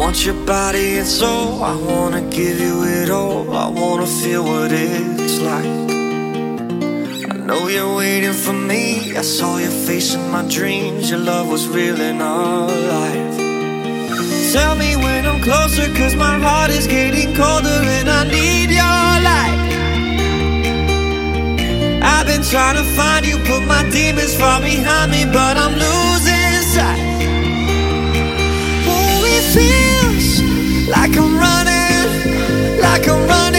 want your body and soul. I wanna give you it all. I wanna feel what it's like. I know you're waiting for me. I saw your face in my dreams. Your love was real and alive. Tell me when I'm closer, cause my heart is getting colder and I need your light. I've been trying to find you, put my demons far behind me, but I'm losing sight. Oh, it feels like I'm running, like I'm running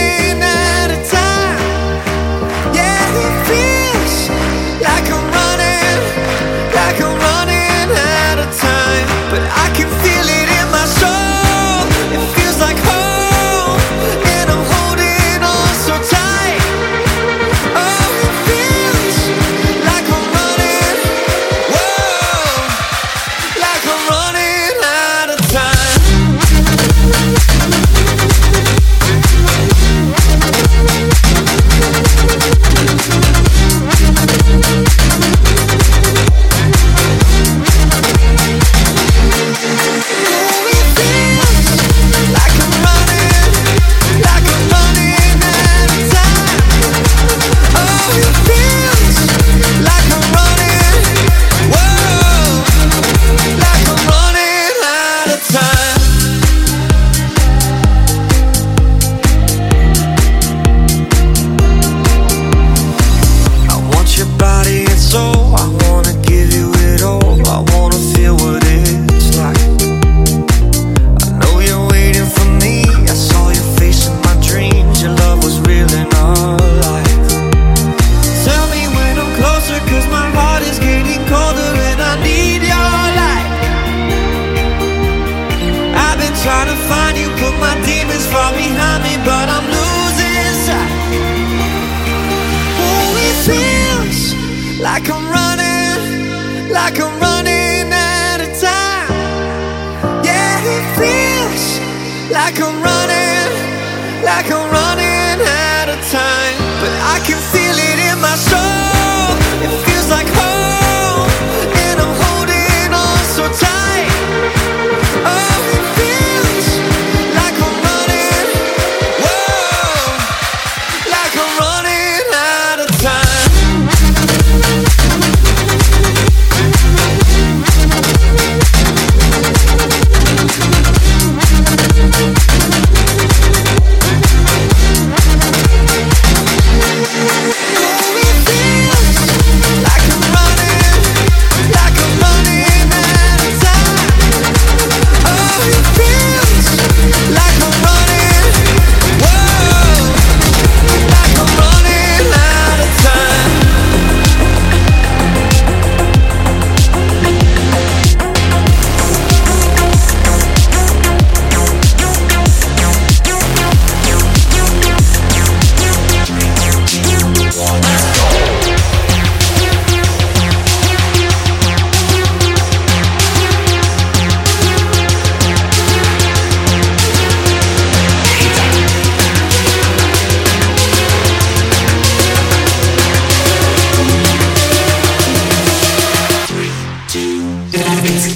It's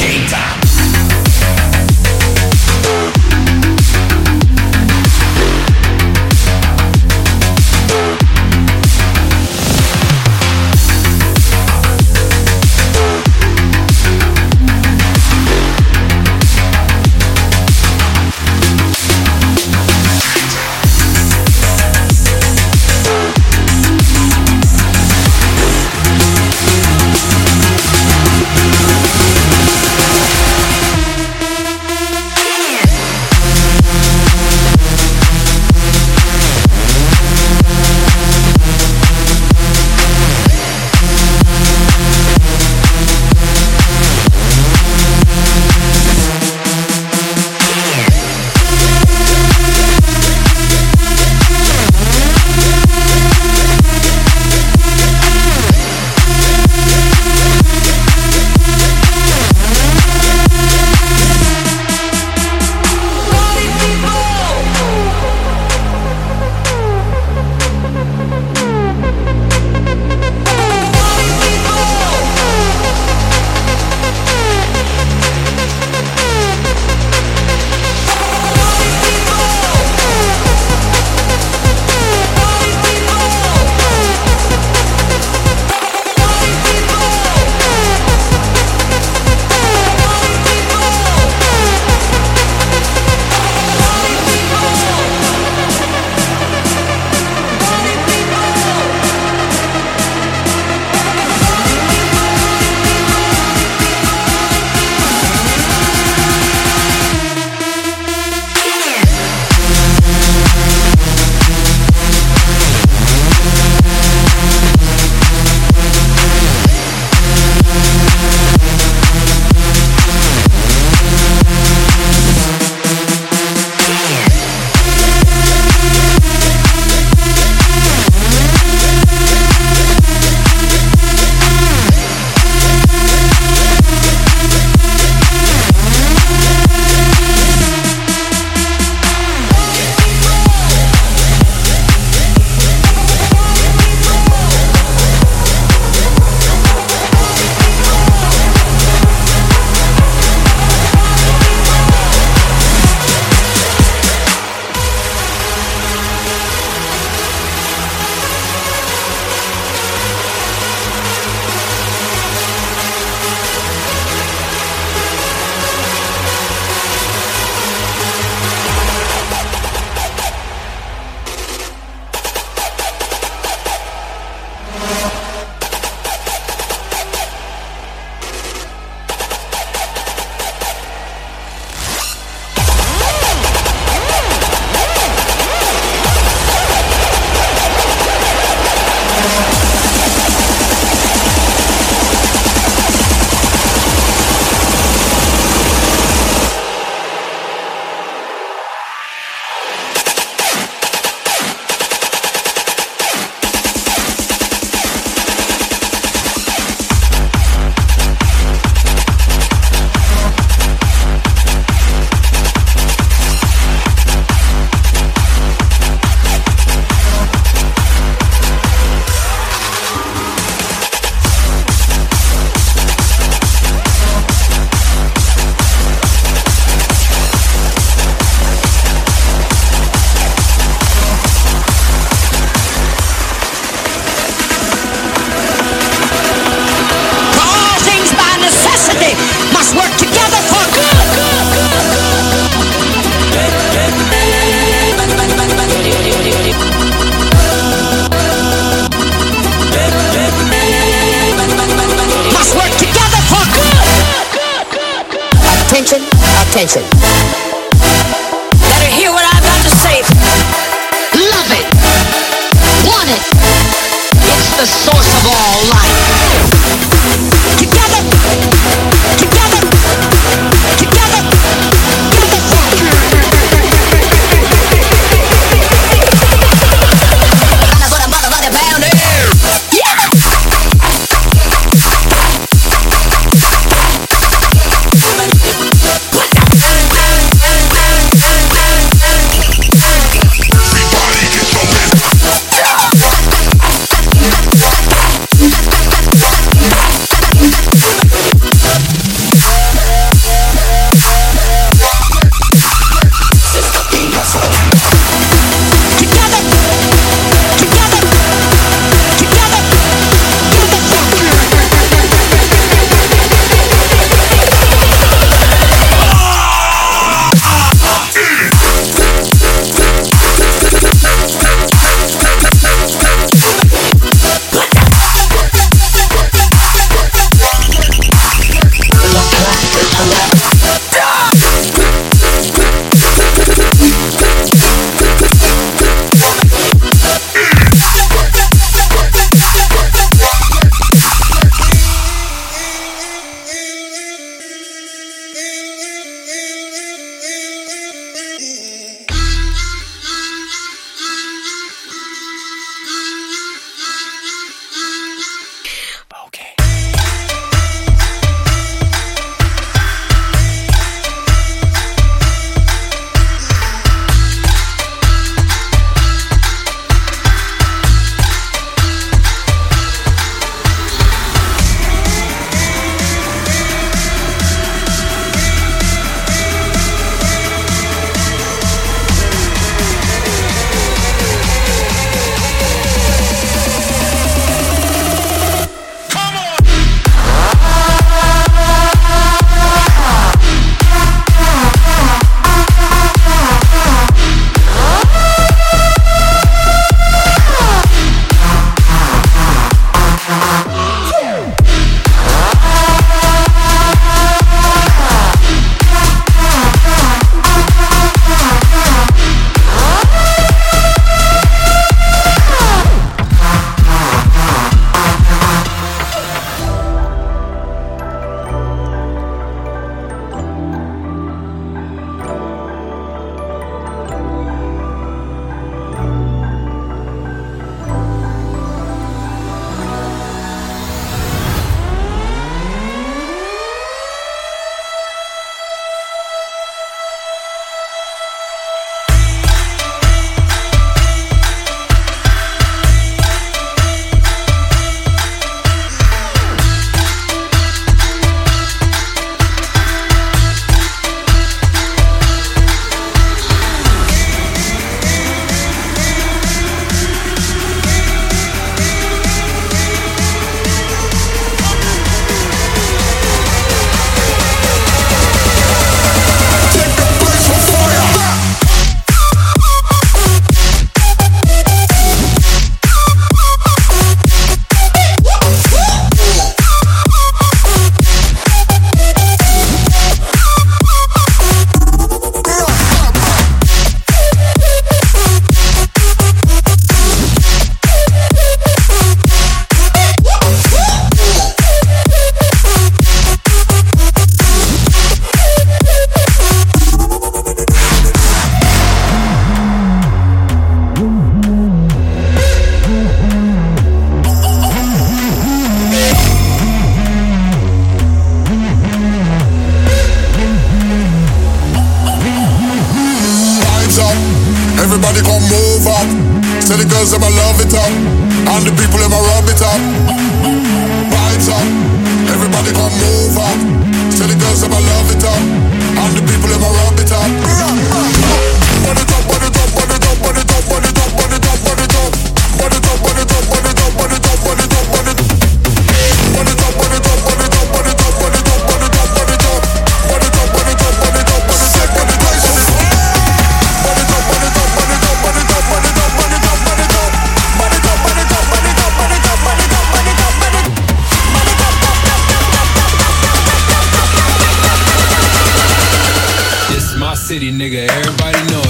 city, nigga. Everybody know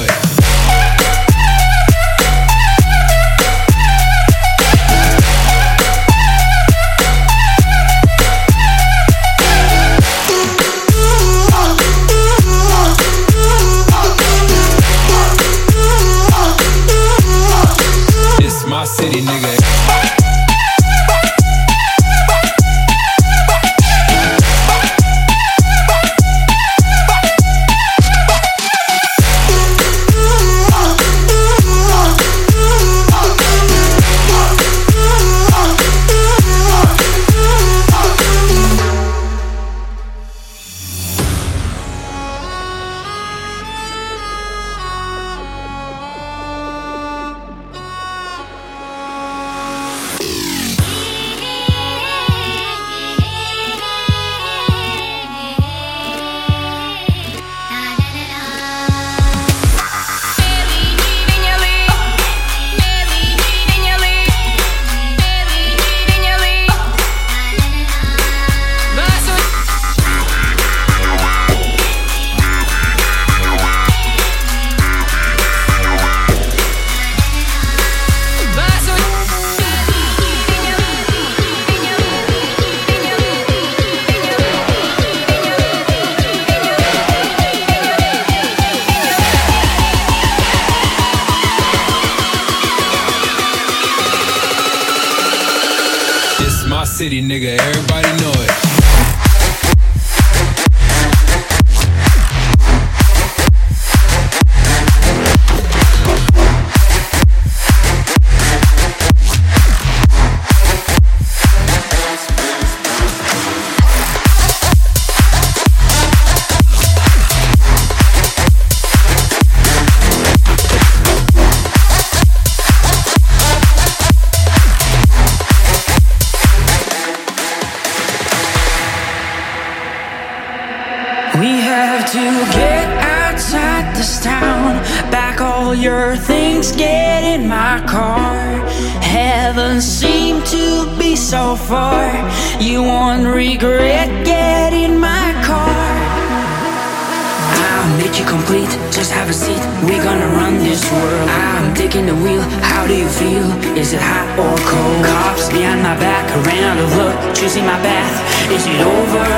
Is it over?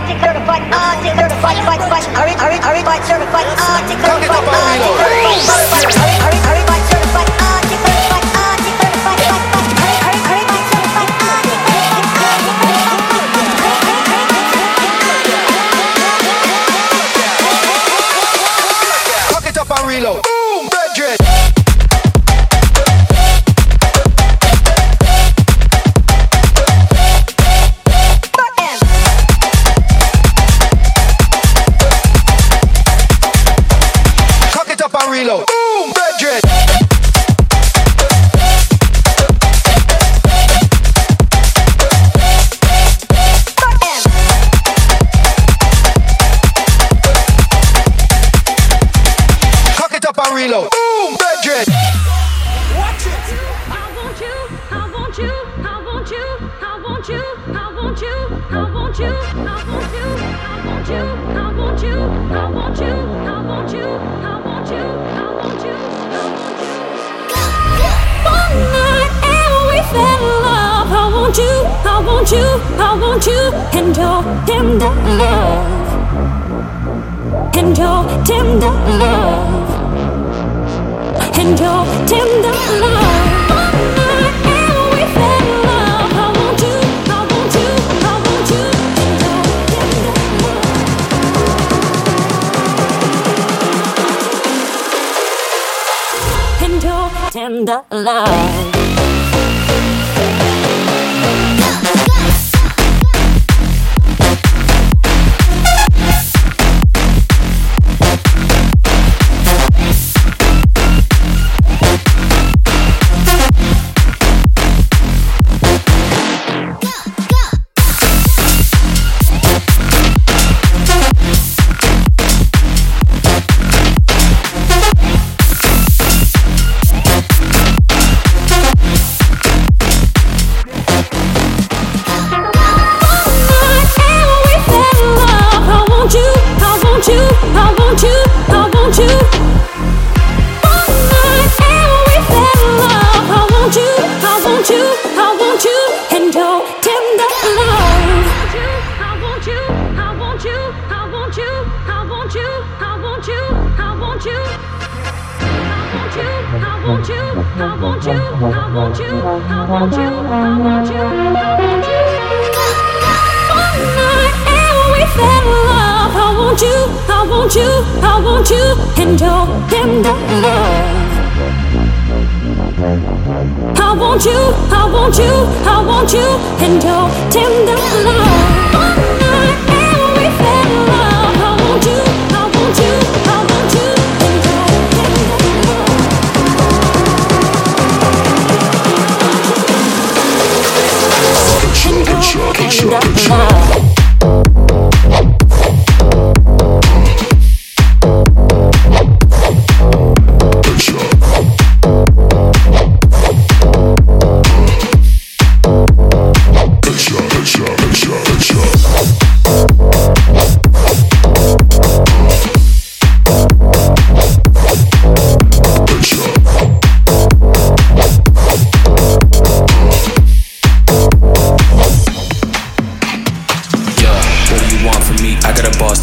Arctic certified, Arctic certified, fight, fight, hurry, hurry, hurry, fight, certified, Arctic certified, Arctic certified,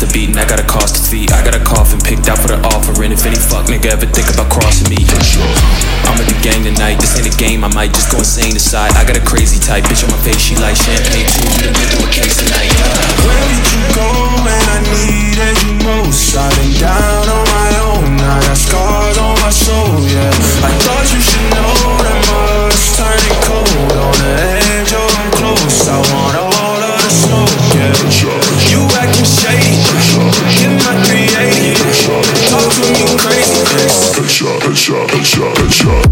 the beat I got a cost to see. I got a coffin picked out for the offering. If any fuck nigga ever think about crossing me, I'm with the gang tonight. This ain't a game, I might just go insane aside. I got a crazy type, bitch on my face, she like champagne too. We done been through a case tonight. Where did you go when I needed you most? I've been down on my own, I got scars on my soul, yeah. I thought you should know that much turning. headshot, headshot, headshot, headshot.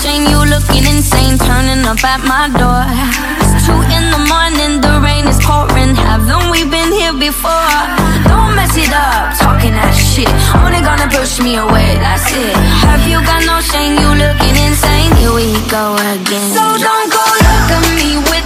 shame, you looking insane, turning up at my door. It's two in the morning, the rain is pouring. Haven't we been here before? Don't mess it up, talking that shit. Only gonna push me away, that's it. Have you got no shame, you looking insane? Here we go again. So don't go look at me with.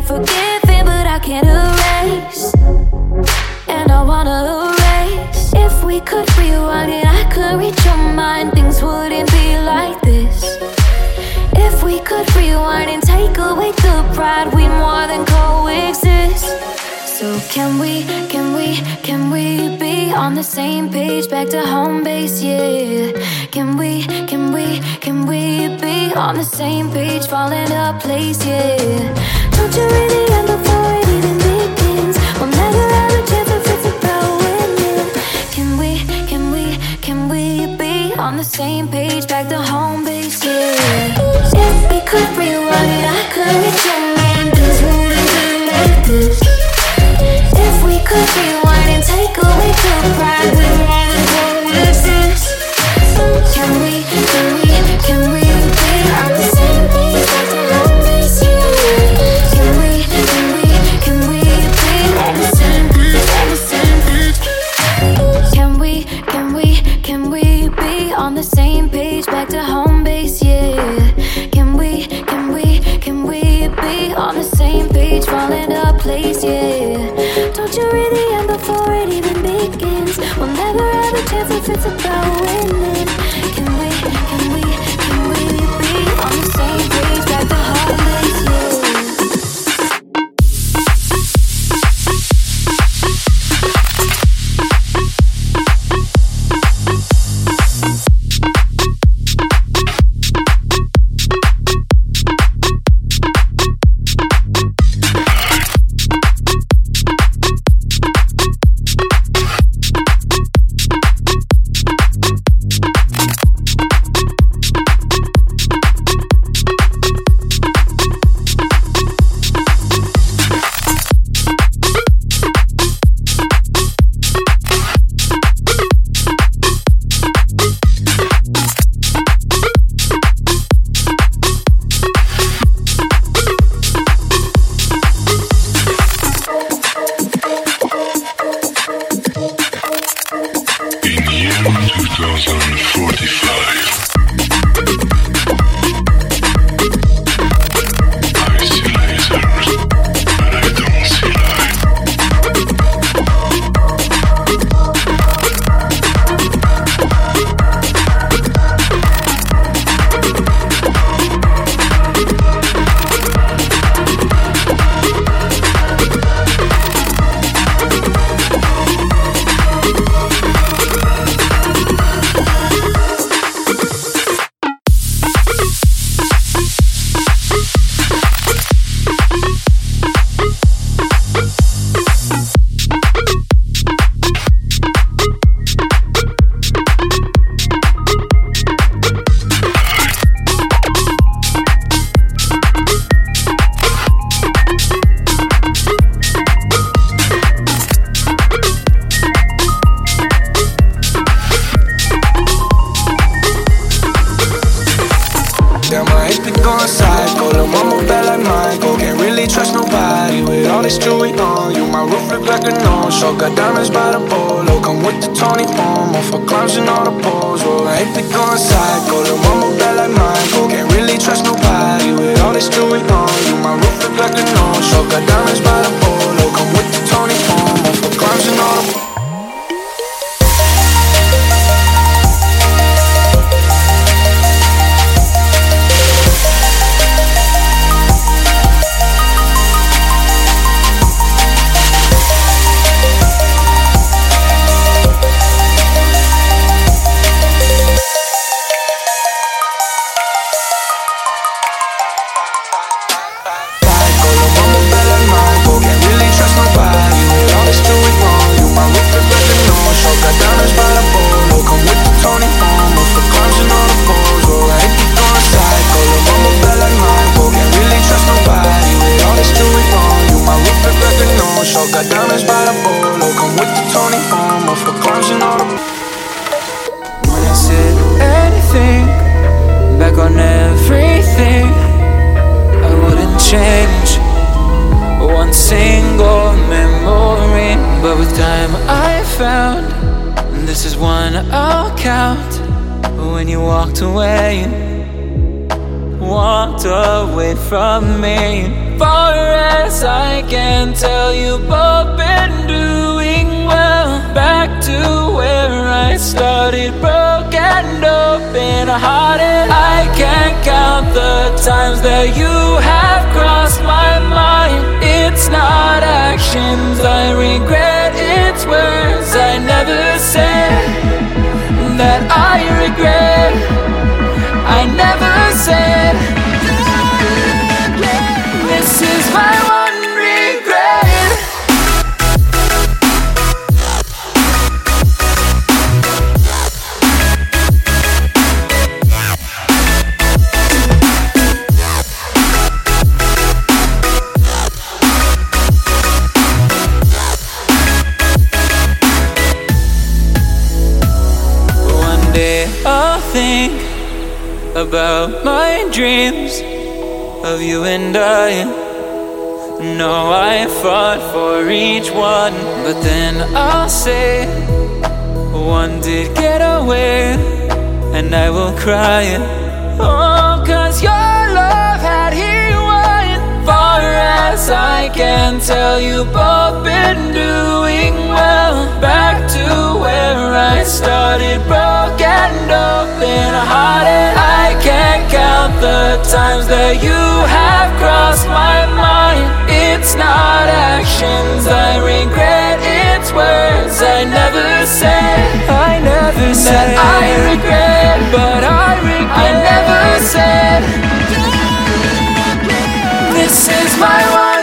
keep forgiving, but I can't erase. And I wanna erase. If we could rewind and I could reach your mind, things wouldn't be like this. If we could rewind and take away the pride, we more than coexist. So can we, can we, can we be on the same page back to home base, yeah? Can we, can we, can we on the same page, falling in place, yeah. Don't you really before it even begins? We'll never have a chance if it's about winning. Can we, can we, can we be on the same page, back to home base, yeah? If we could rewind it, I could return. Cause we're like this. If we could rewind and take away your pride. since about like a no-show Got diamonds by dreams of you and I. No, I fought for each one, but then I'll say one did get away, and I will cry. Oh, cause your love had he won. Far as I can tell, you both been doing well. Back to where I started, broke and open hearted times that you have crossed my mind. It's not actions I regret, it's words I never said. I never said that I regret, but I regret. I never said this is my one.